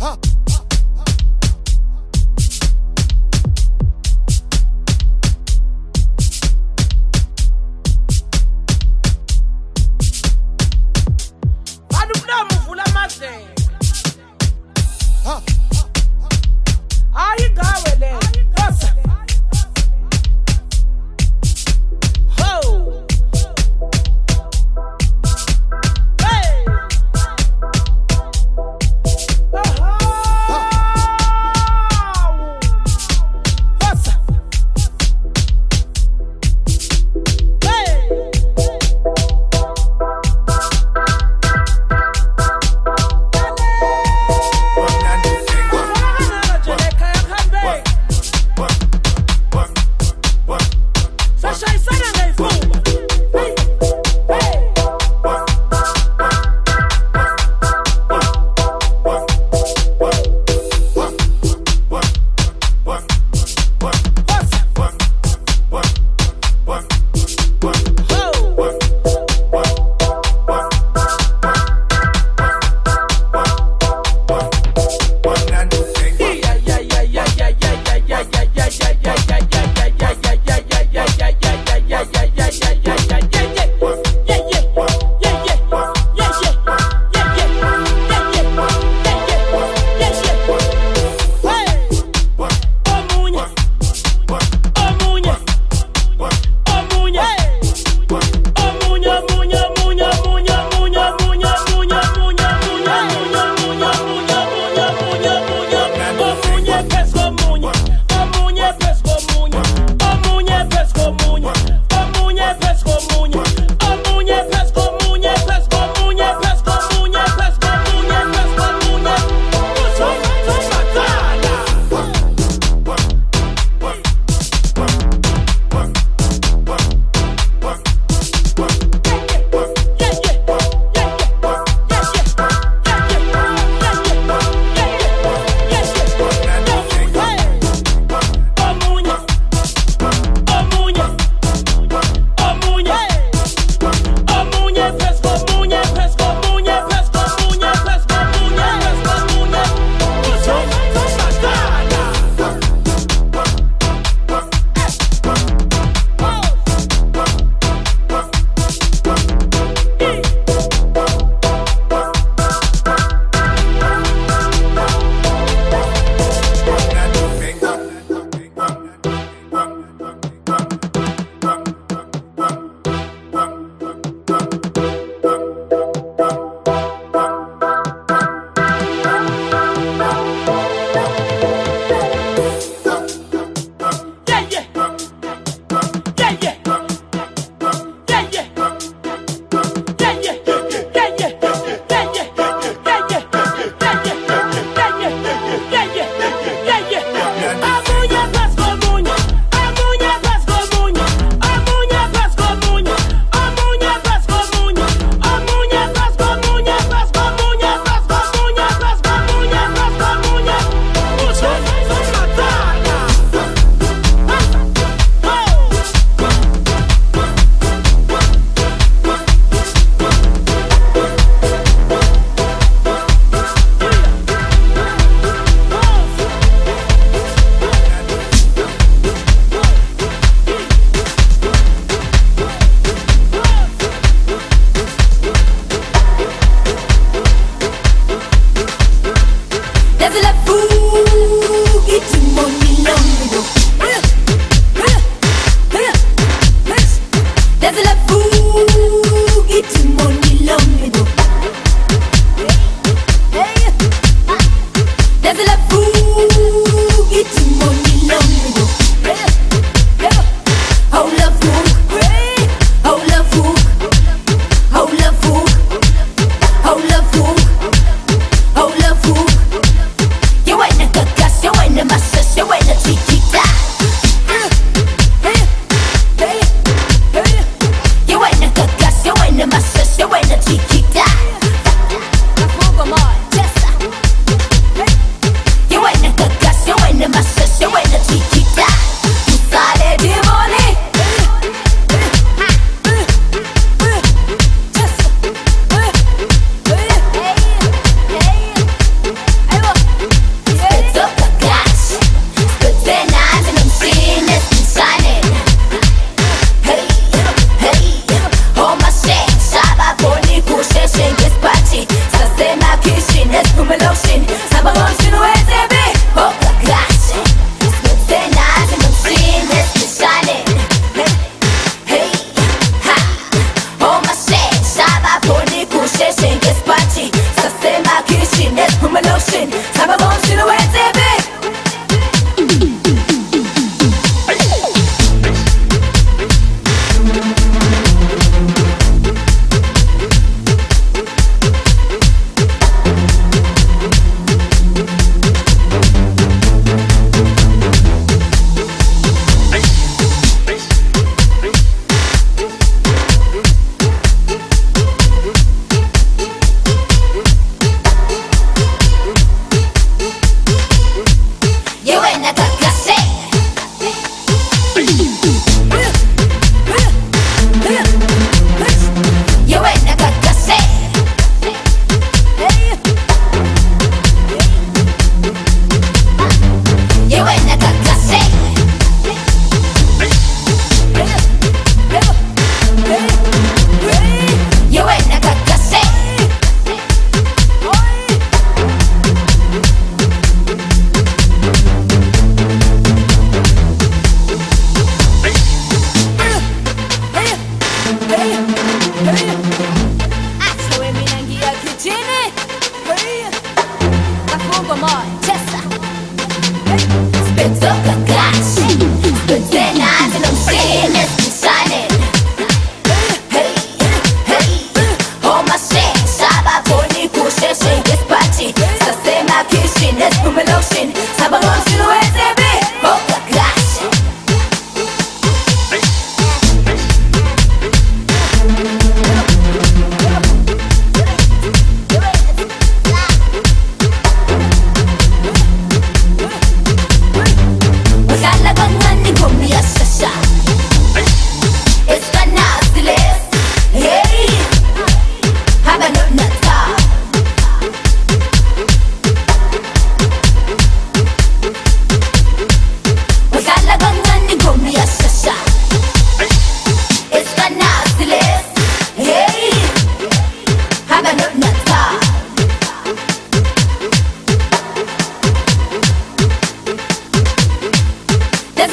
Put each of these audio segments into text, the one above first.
You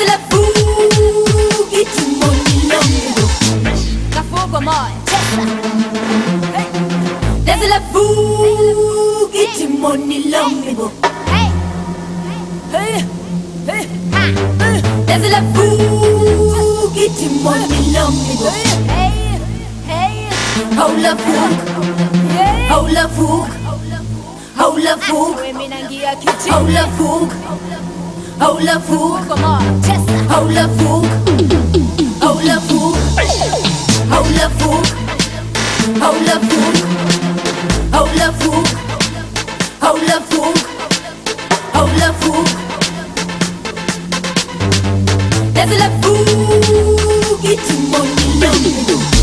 la vumbi kimolilongo kafugo moya Desde la vumbi kimolilongo Desde la vumbi kimolilongo Haula vuk Haula vuk Haula vuk Haula vuk Haula vuk Hola Fook, Hola Fook, Hola Fook, Hola Fook, Hola Fook, Hola Fook, Hola Fook, Hola Fook. There's a la fook, it's money.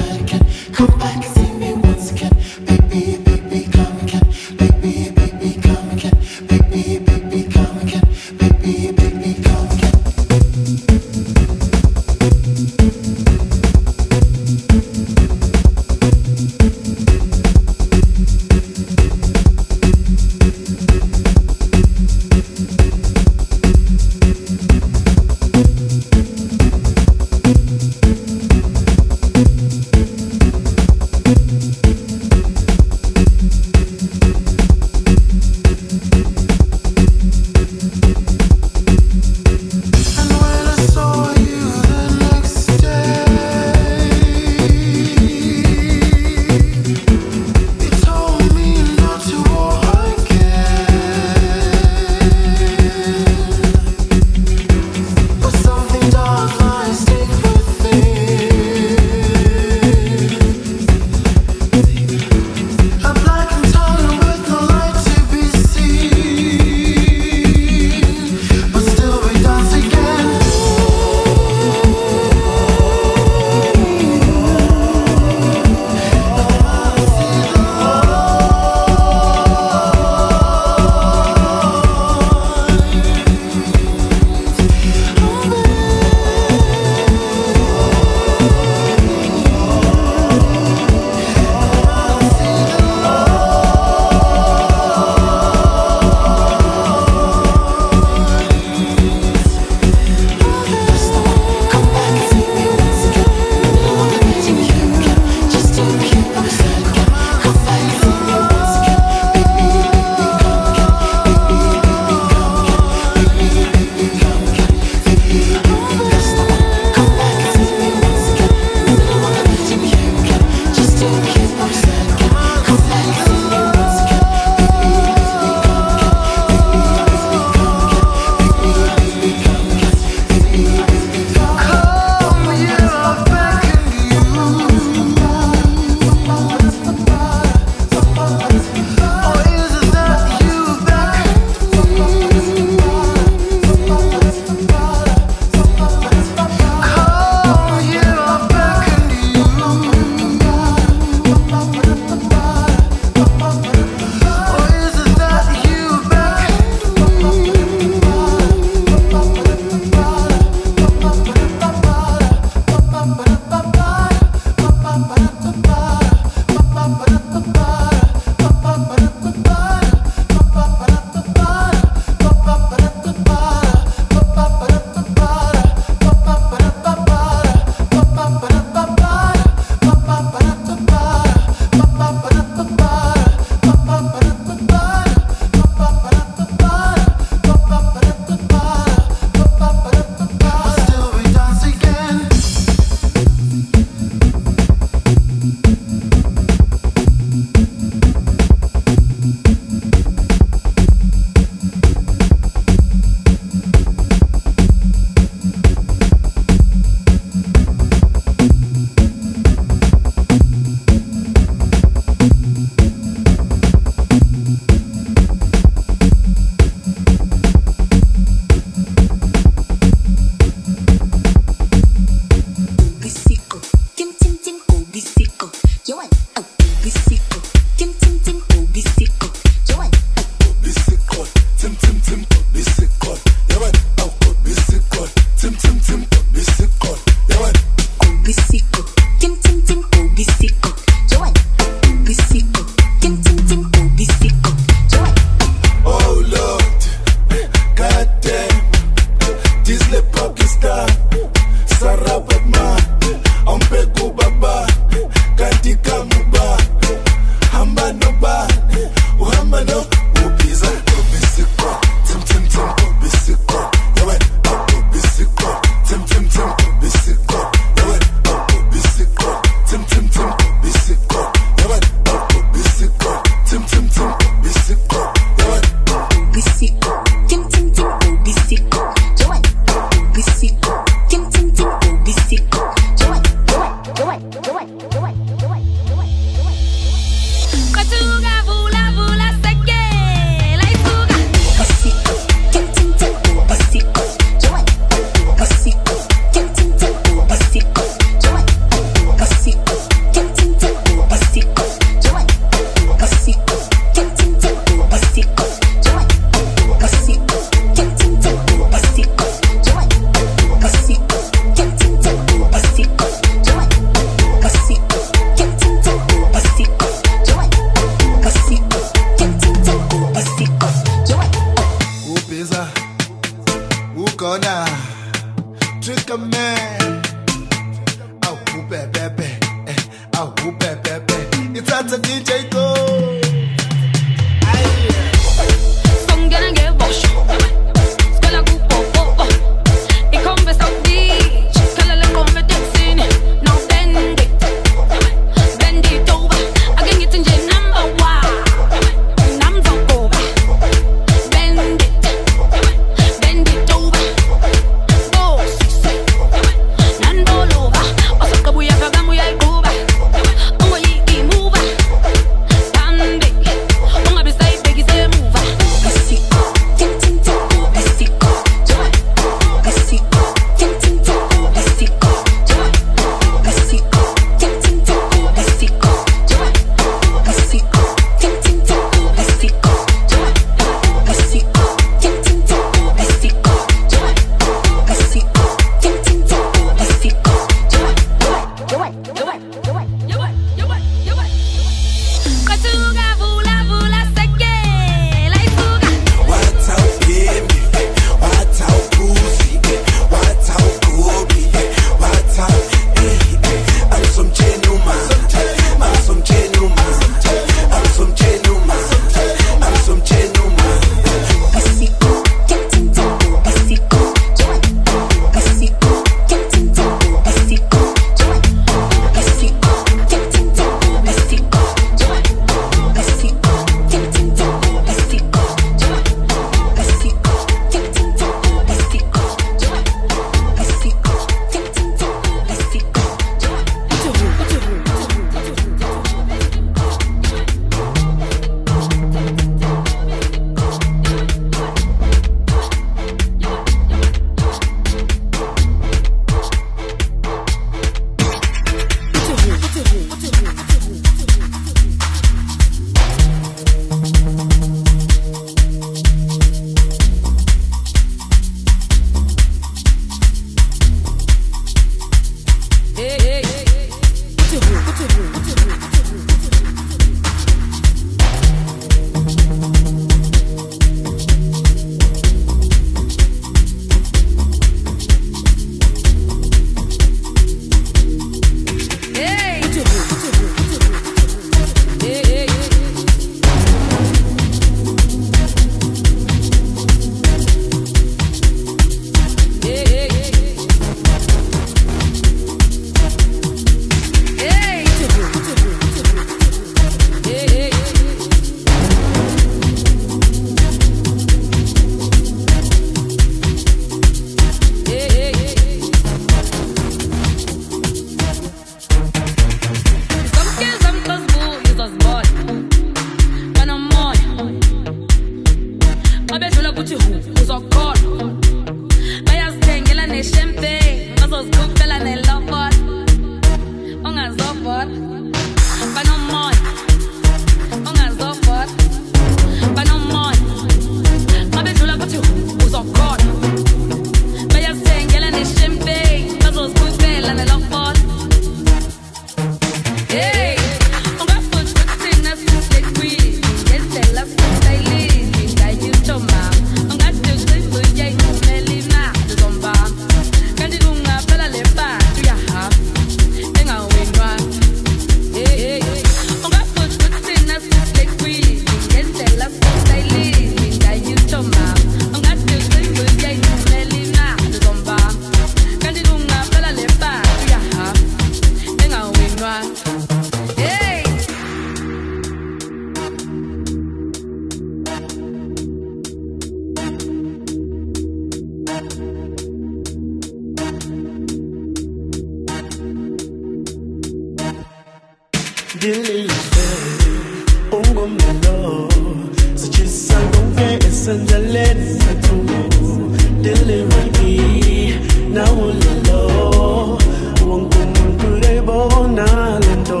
kulebonalento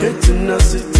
Get to nasty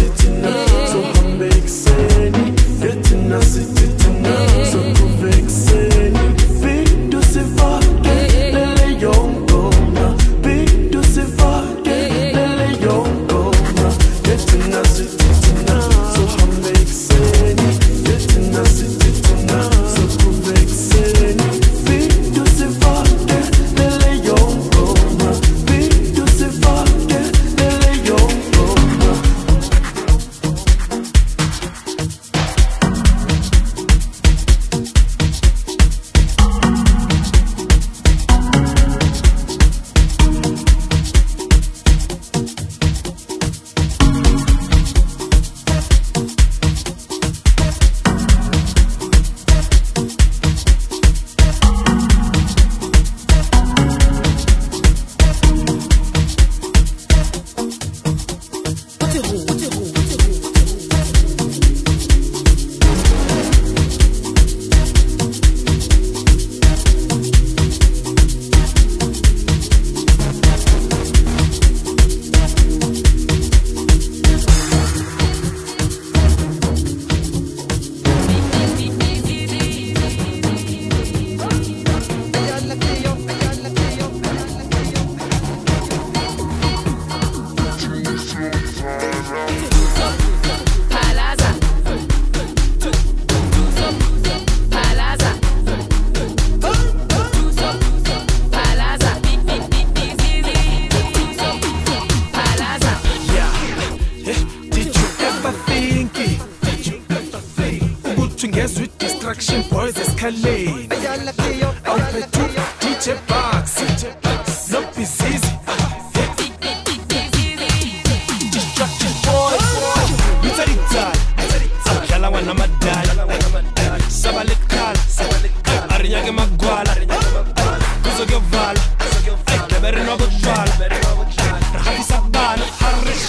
noise escalate. Open to DJ Box.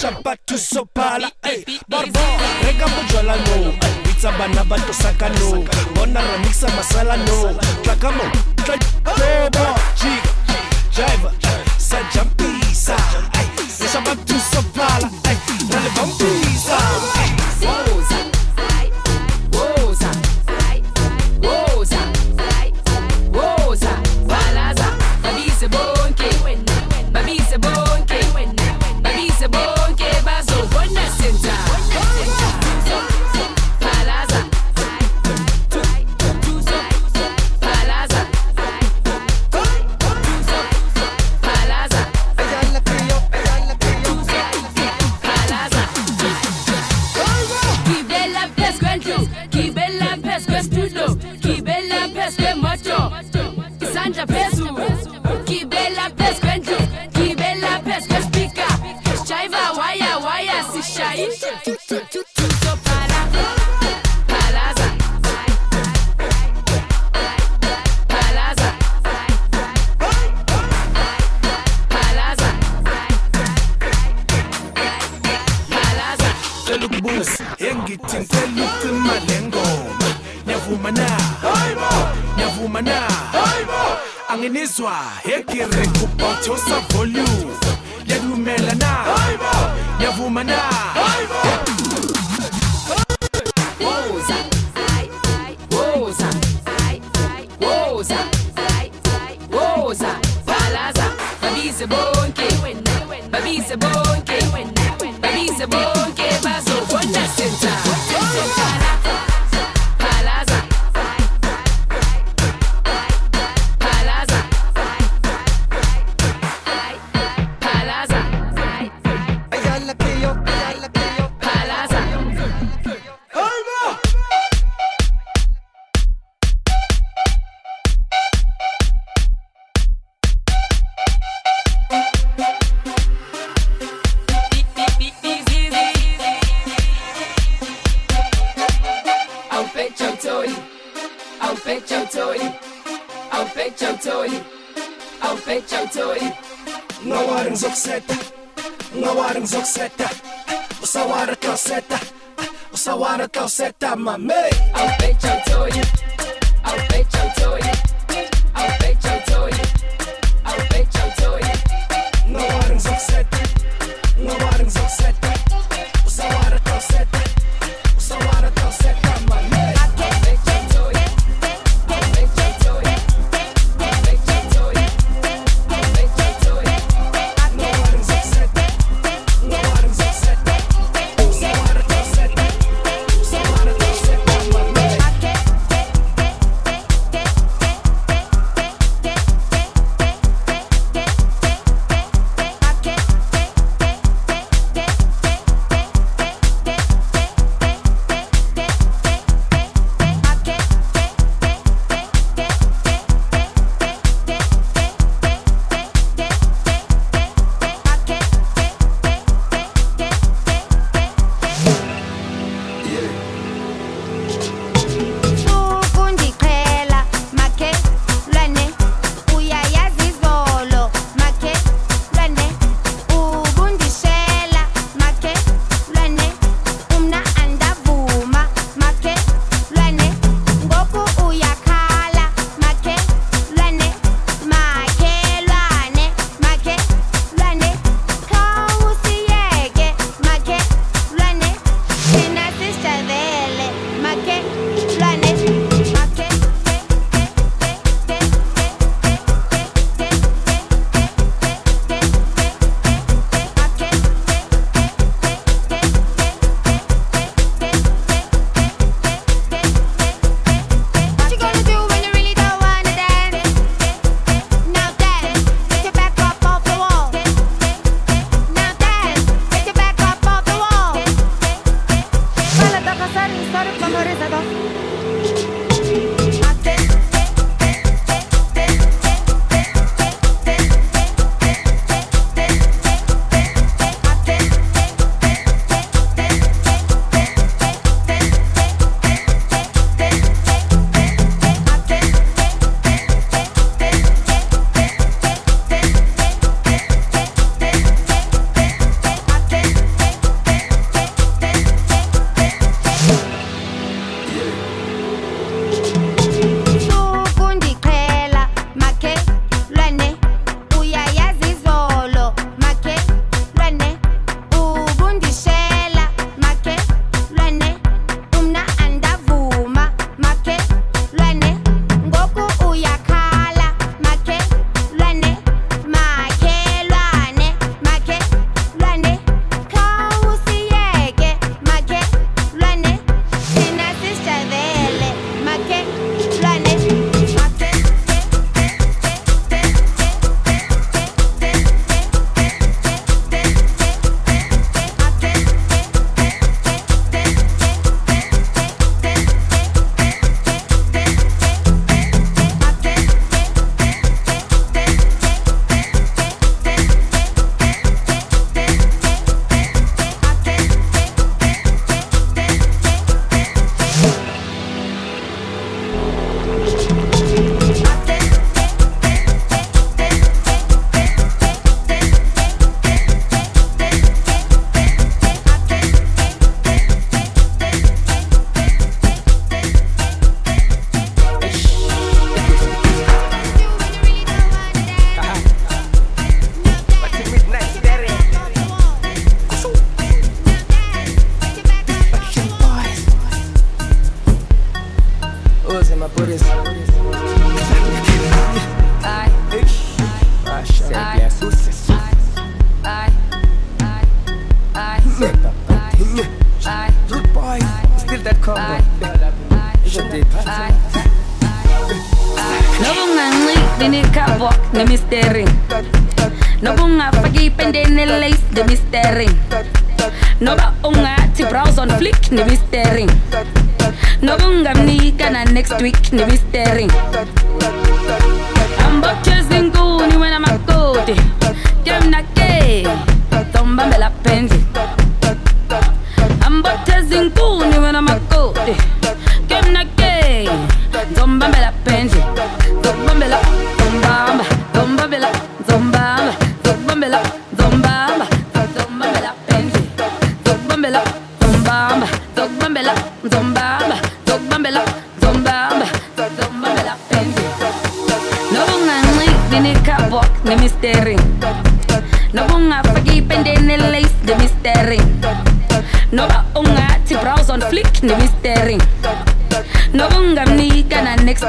shabatu sopala ey eh. barbo reka bojalwa no. Bitsa bana ba tosaka no. Bona remixa masala no. Tlaka mo tloba jika jive sa jampisa ey shabatu sopala ey rale vampisa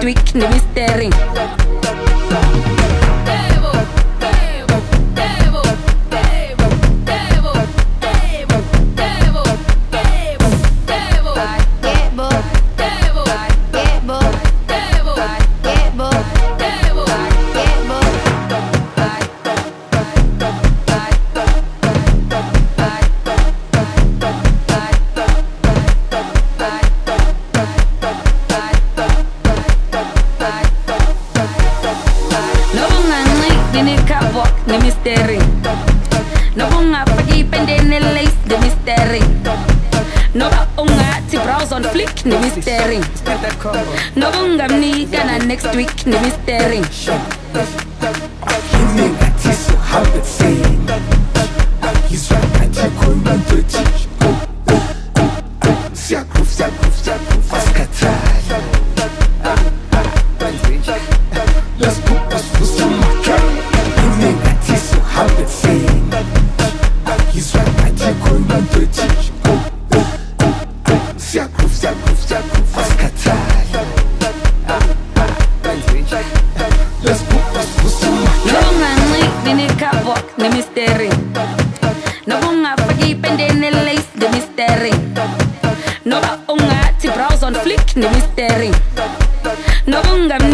We can.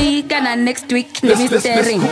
week and next week, Let me staring.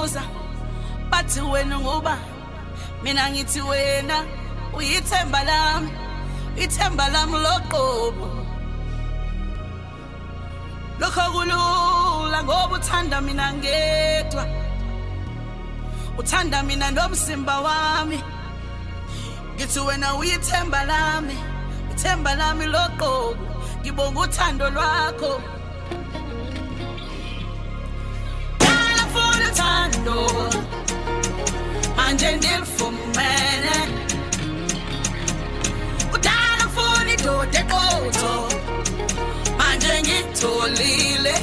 bengibuza bathi wena ngoba mina ngithi wena uyithemba lami ithemba lami loqobo. Lokho kulula ngoba uthanda mina ngedwa uthanda mina nomsimba wami. Ngithi wena uyithemba lami ithemba lami loqobo. Ngibonga uthando lwakho. Uthando manje ndilifumene udala full idoda eqotho. Manje ngitholile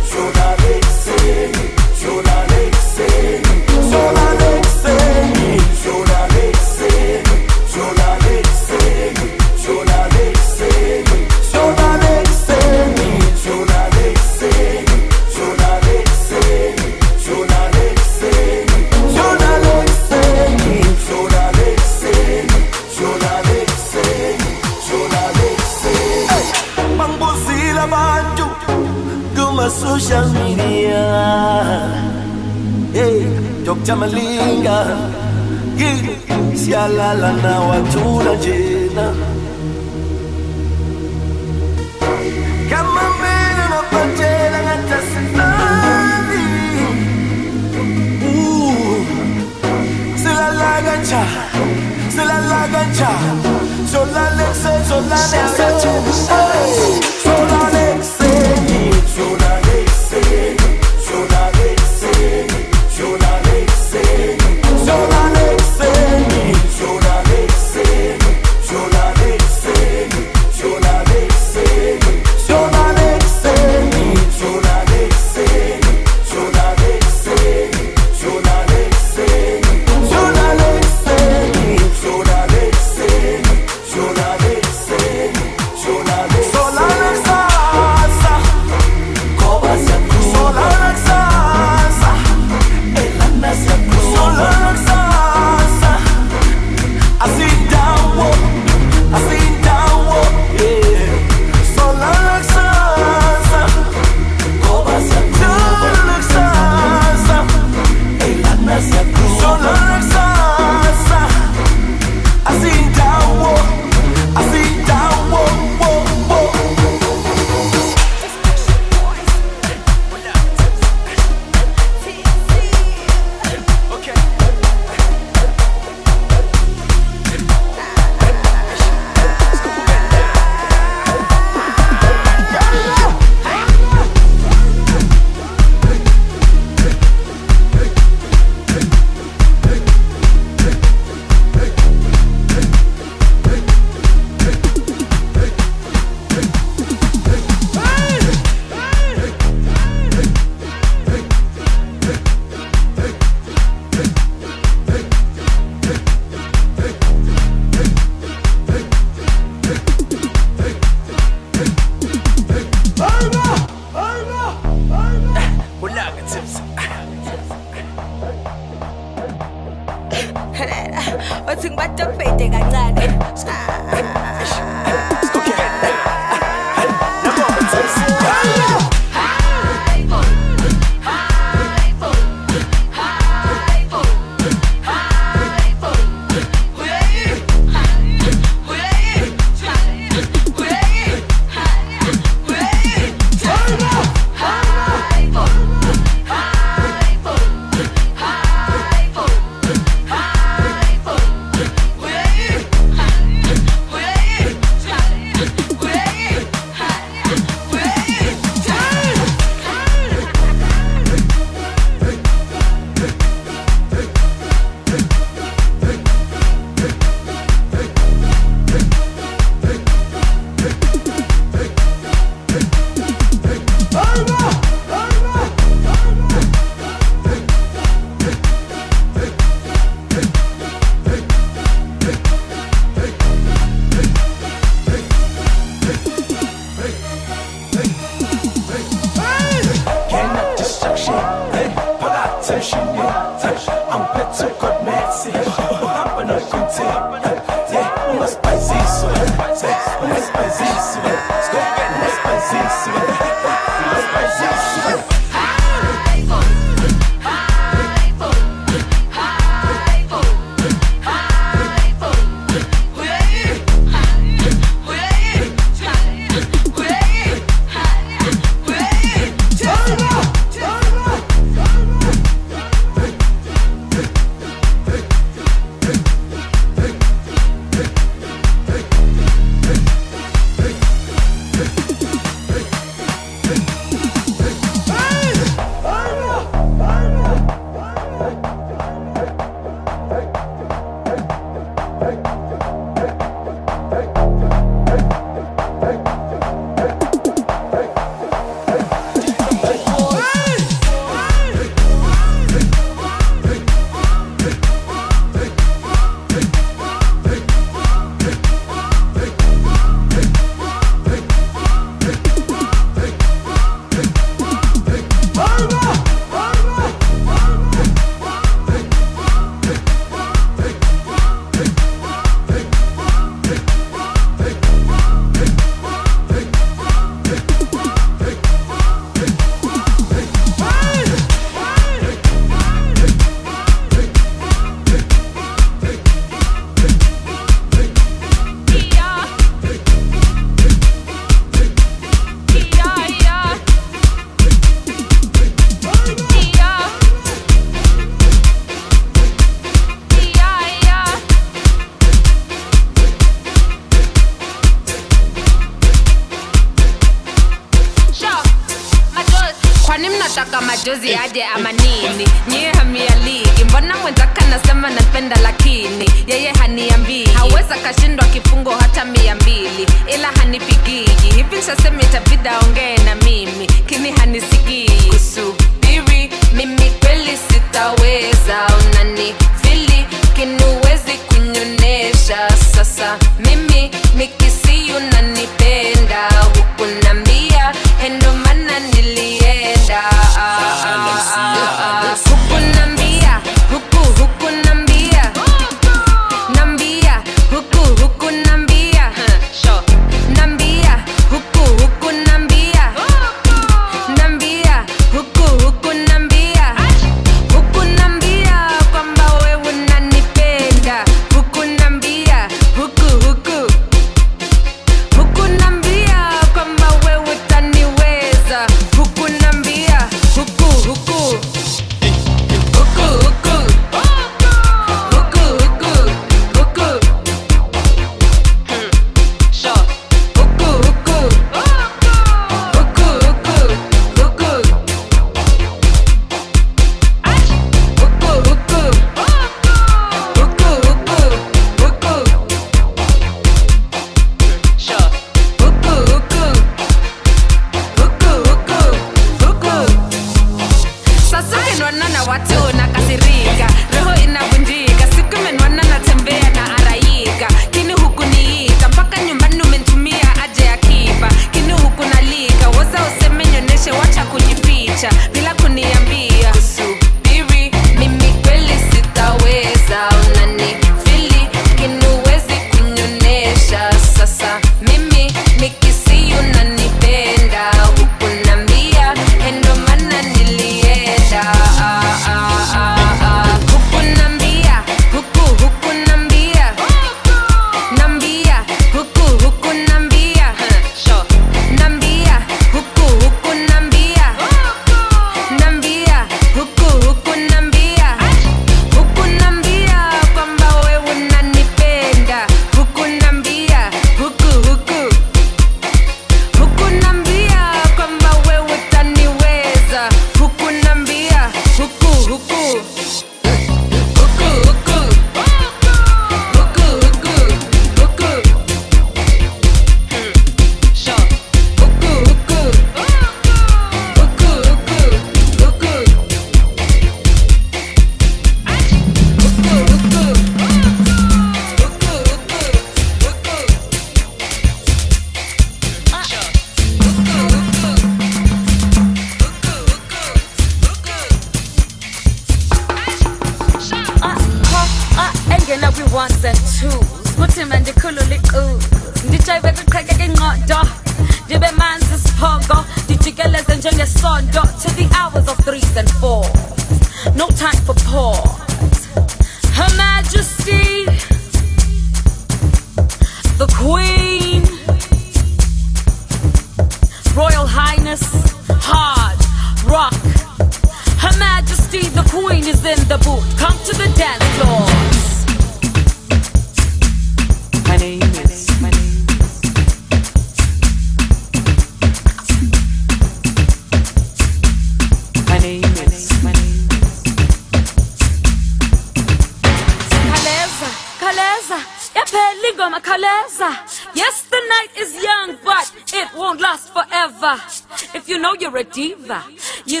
comemorativa de